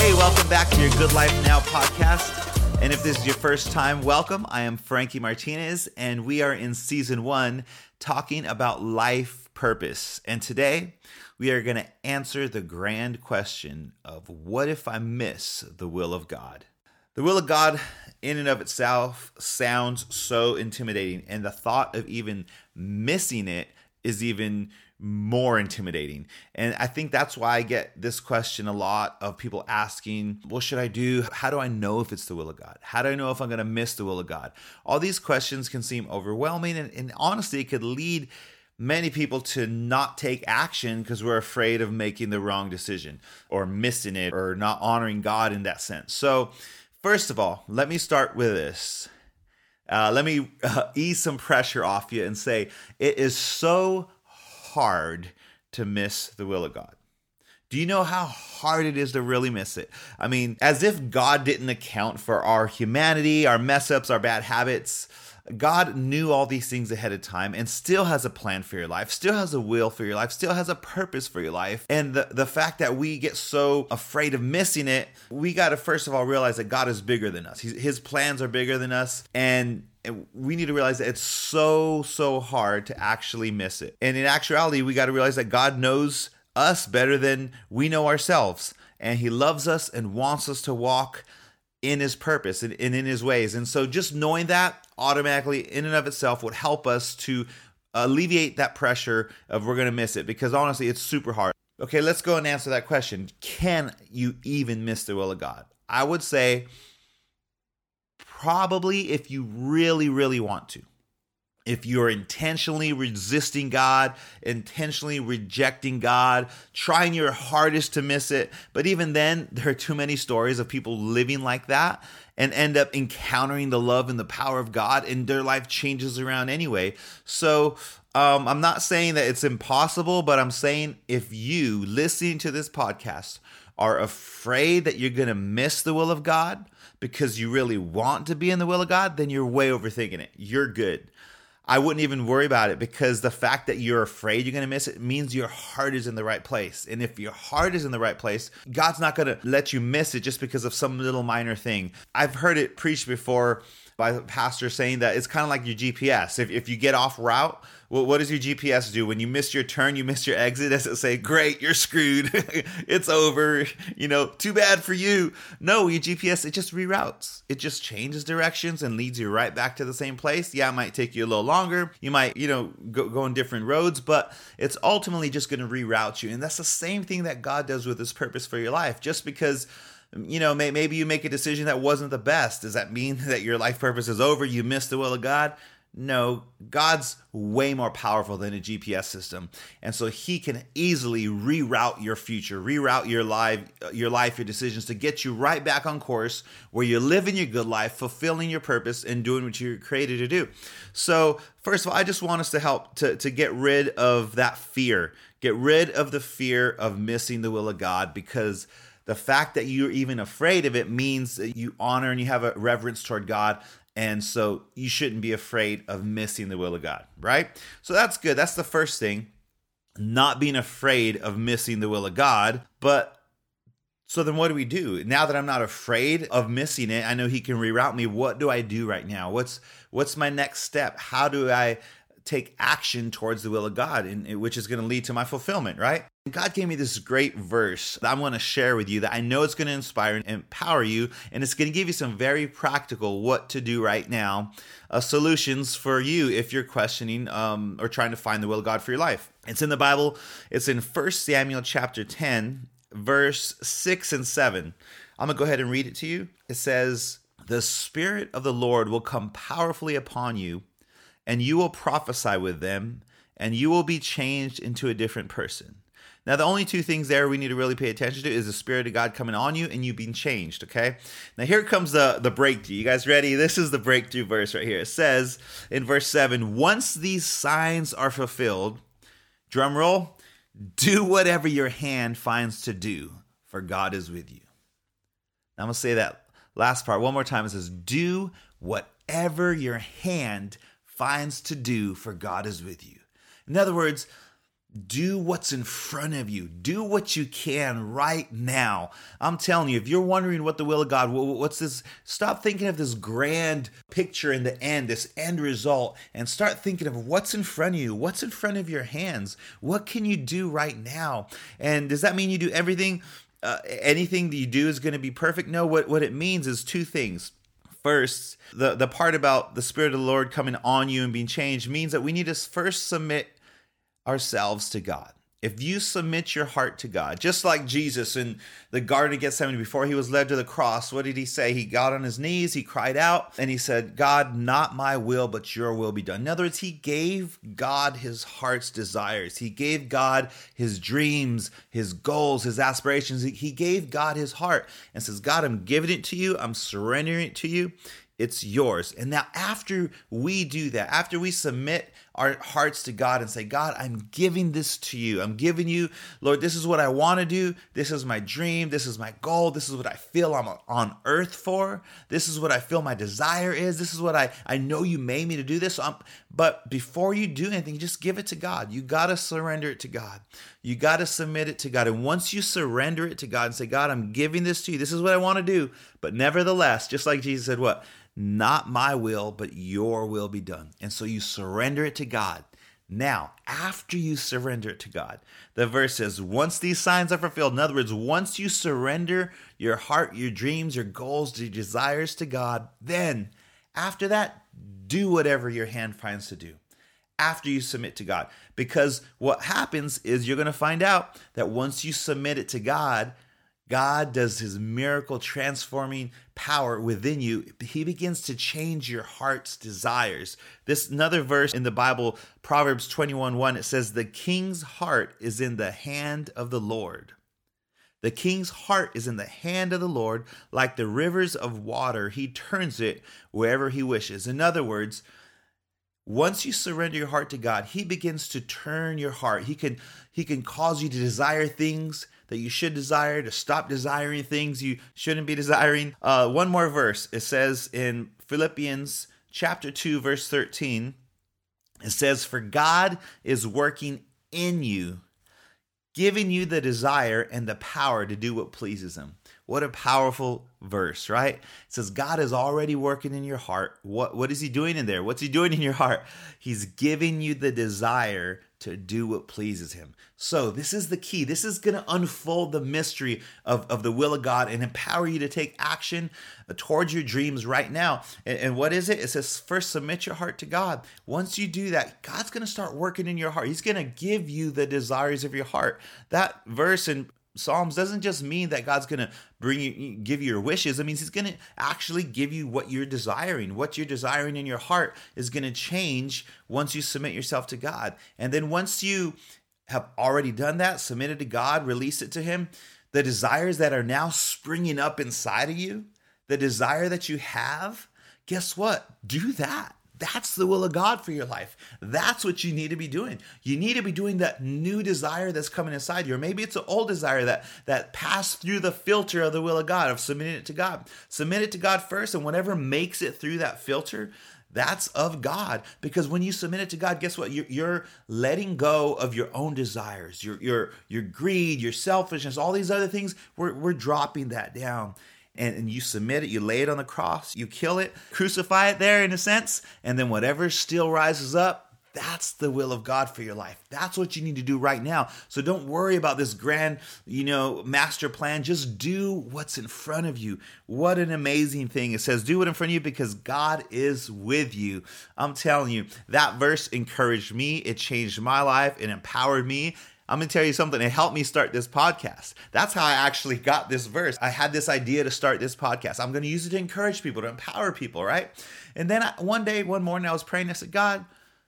Hey, welcome back to your Good Life Now podcast. And if this is your first time, welcome. I am Frankie Martinez, and we are in season one talking about life purpose. And today we are going to answer the grand question of what if I miss the will of God? The will of God, in and of itself, sounds so intimidating, and the thought of even missing it is even more intimidating. And I think that's why I get this question a lot of people asking, What should I do? How do I know if it's the will of God? How do I know if I'm going to miss the will of God? All these questions can seem overwhelming, and, and honestly, it could lead many people to not take action because we're afraid of making the wrong decision or missing it or not honoring God in that sense. So, first of all, let me start with this. Uh, let me uh, ease some pressure off you and say it is so hard to miss the will of God. Do you know how hard it is to really miss it? I mean, as if God didn't account for our humanity, our mess ups, our bad habits. God knew all these things ahead of time and still has a plan for your life, still has a will for your life, still has a purpose for your life. And the, the fact that we get so afraid of missing it, we got to first of all realize that God is bigger than us. His plans are bigger than us. And we need to realize that it's so, so hard to actually miss it. And in actuality, we got to realize that God knows us better than we know ourselves. And He loves us and wants us to walk in His purpose and, in His ways. And so just knowing that automatically, in and of itself, would help us to alleviate that pressure of we're going to miss it because honestly, it's super hard. Okay, let's go and answer that question. Can you even miss the will of God? I would say probably if you really, really want to. If you're intentionally resisting God, intentionally rejecting God, trying your hardest to miss it, but even then, there are too many stories of people living like that and end up encountering the love and the power of God, and their life changes around anyway. So, um, I'm not saying that it's impossible, but I'm saying if you listening to this podcast are afraid that you're going to miss the will of God, because you really want to be in the will of God, then you're way overthinking it. You're good. I wouldn't even worry about it because the fact that you're afraid you're going to miss it means your heart is in the right place. And if your heart is in the right place, God's not going to let you miss it just because of some little minor thing. I've heard it preached before by a pastor saying that it's kind of like your GPS. If, if you get off route, well, what does your GPS do? When you miss your turn, you miss your exit, does it say, great, you're screwed. it's over. You know, too bad for you. No, your GPS, it just reroutes. It just changes directions and leads you right back to the same place. Yeah, it might take you a little longer. You might, you know, go, go on different roads, but it's ultimately just going to reroute you. And that's the same thing that God does with his purpose for your life. Just because you know, maybe you make a decision that wasn't the best. Does that mean that your life purpose is over? You missed the will of God? No, God's way more powerful than a GPS system. And so he can easily reroute your future, reroute your life, uh, your life, your decisions to get you right back on course where you're living your good life, fulfilling your purpose and doing what you're created to do. So, first of all, I just want us to help to, to get rid of that fear. Get rid of the fear of missing the will of God because the fact that you're even afraid of it means that you honor and you have a reverence toward God and so you shouldn't be afraid of missing the will of God, right? So that's good. That's the first thing. Not being afraid of missing the will of God. But so then what do we do? Now that I'm not afraid of missing it, I know he can reroute me. What do I do right now? What's what's my next step? How do I take action towards the will of God, and which is going to lead to my fulfillment, right? God gave me this great verse that I'm going to share with you that I know it's going to inspire and empower you, and it's going to give you some very practical what to do right now, uh, solutions for you if you're questioning um, or trying to find the will of God for your life. It's in the Bible. It's in 1 Samuel chapter 10, verse 6 and 7. I'm going to go ahead and read it to you. It says, The Spirit of the Lord will come powerfully upon you, and you will prophesy with them, and you will be changed into a different person. Now, the only two things there we need to really pay attention to is the Spirit of God coming on you and you being changed, okay? Now, here comes the, the breakthrough. You guys ready? This is the breakthrough verse right here. It says in verse 7 Once these signs are fulfilled, drum roll, do whatever your hand finds to do, for God is with you. Now, I'm going to say that last part one more time. It says, Do whatever your hand finds to do, for God is with you. In other words, do what's in front of you. Do what you can right now. I'm telling you, if you're wondering what the will of God, what's this? Stop thinking of this grand picture in the end, this end result, and start thinking of what's in front of you, what's in front of your hands. What can you do right now? And does that mean you do everything? Uh, anything that you do is going to be perfect? No, what, what it means is two things first the the part about the spirit of the lord coming on you and being changed means that we need to first submit ourselves to God. If you submit your heart to God, just like Jesus in the Garden of Gethsemane before he was led to the cross, what did he say? He got on his knees, he cried out, and he said, God, not my will, but your will be done. In other words, he gave God his heart's desires. He gave God his dreams, his goals, his aspirations. He gave God his heart and says, God, I'm giving it to you, I'm surrendering it to you it's yours. And now, after we do that, after we submit our hearts to God and say, God, I'm giving this to you. I'm giving you, Lord, this is what I want to do. This is my dream. This is my goal. This is what I feel I'm on earth for. This is what I feel my desire is. This is what I, I know you made me to do this. So but before you do anything, just give it to God. You got to surrender it to God. You got to submit it to God. And once you surrender it to God and say, God, I'm giving this to you. This is what I want to do. But nevertheless, just like Jesus said, what? Not my will, but your will be done. And so you surrender it to God. Now, after you surrender it to God, the verse says, once these signs are fulfilled, in other words, once you surrender your heart, your dreams, your goals, your desires to God, then after that, do whatever your hand finds to do after you submit to God. Because what happens is you're going to find out that once you submit it to God, God does his miracle transforming power within you. He begins to change your heart's desires. This another verse in the Bible, Proverbs 21 1, it says, The king's heart is in the hand of the Lord. The king's heart is in the hand of the Lord, like the rivers of water. He turns it wherever he wishes. In other words, once you surrender your heart to God, he begins to turn your heart. He can he can cause you to desire things that you should desire, to stop desiring things you shouldn't be desiring. Uh, one more verse. It says in Philippians chapter 2, verse 13, it says, For God is working in you, giving you the desire and the power to do what pleases Him. What a powerful verse, right? It says God is already working in your heart. What what is he doing in there? What's he doing in your heart? He's giving you the desire to do what pleases him. So, this is the key. This is going to unfold the mystery of, of the will of God and empower you to take action towards your dreams right now. And, and what is it? It says, first, submit your heart to God. Once you do that, God's going to start working in your heart. He's going to give you the desires of your heart. That verse in Psalms doesn't just mean that God's going to bring you, give you your wishes. It means He's going to actually give you what you're desiring. What you're desiring in your heart is going to change once you submit yourself to God. And then once you have already done that, submitted to God, release it to Him, the desires that are now springing up inside of you, the desire that you have, guess what? Do that. That's the will of God for your life. That's what you need to be doing. You need to be doing that new desire that's coming inside you. Or maybe it's an old desire that that passed through the filter of the will of God, of submitting it to God. Submit it to God first, and whatever makes it through that filter, that's of God. Because when you submit it to God, guess what? You're, you're letting go of your own desires, your your your greed, your selfishness, all these other things. We're, we're dropping that down and, and you submit it, you lay it on the cross, you kill it, crucify it there in a sense, and then whatever still rises up, that's the will of God for your life. That's what you need to do right now. So don't worry about this grand, you know, master plan. Just do what's in front of you. What an amazing thing. It says, do it in front of you because God is with you. I'm telling you, that verse encouraged me. It changed my life. It empowered me. I'm to tell you something. It helped me start this podcast. That's how I actually got this verse. I had this idea to start this podcast. I'm to use it to encourage people, to empower people, right? And then I, one day, one morning, I was praying. I said, God,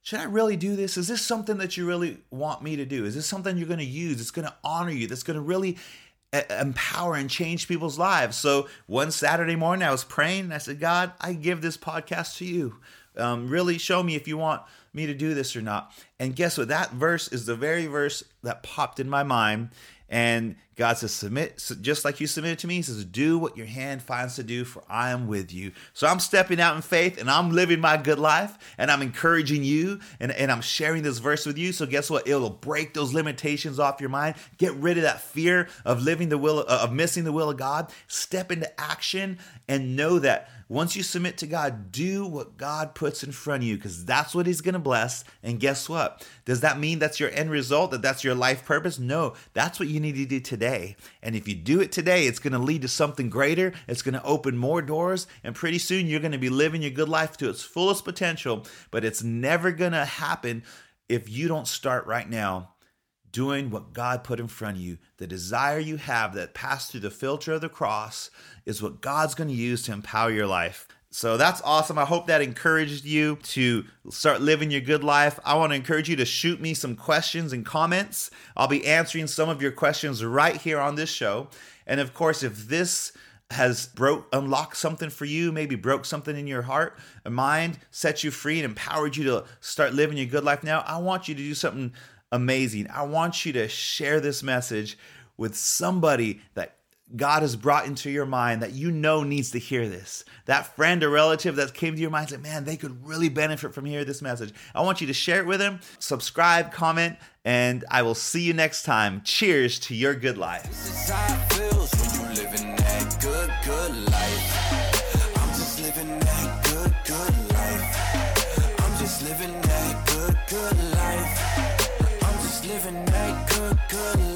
should I really do this? Is this something that you really want me to do? Is this something you're to use? It's to honor you. That's to really empower and change people's lives. So one Saturday morning, I was praying. I said, God, I give this podcast to you. Um, really show me if you want me to do this or not. And guess what? That verse is the very verse that popped in my mind and God says, submit, just like you submitted to me. He says, do what your hand finds to do, for I am with you. So I'm stepping out in faith and I'm living my good life and I'm encouraging you and, and I'm sharing this verse with you. So guess what? It'll break those limitations off your mind. Get rid of that fear of living the will, uh, of missing the will of God. Step into action and know that once you submit to God, do what God puts in front of you because that's what He's going to bless. And guess what? Does that mean that's your end result, that that's your life purpose? No, that's what you need to do today. And if you do it today, it's going to lead to something greater. It's going to open more doors. And pretty soon, you're going to be living your good life to its fullest potential. But it's never going to happen if you don't start right now doing what God put in front of you. The desire you have that passed through the filter of the cross is what God's going to use to empower your life. So that's awesome. I hope that encouraged you to start living your good life. I want to encourage you to shoot me some questions and comments. I'll be answering some of your questions right here on this show. And of course, if this has broke unlocked something for you maybe broke something in your heart and mind set you free and empowered you to start living your good life now i want you to do something amazing. I want you to share this message with somebody that God has brought into your mind that you know needs to hear this. That friend or relative that came to your mind said, man, they could really benefit from hearing this message. I want you to share it with them, subscribe, comment, and I will see you next time. Cheers to your good life. living that good, good life living that good, good life.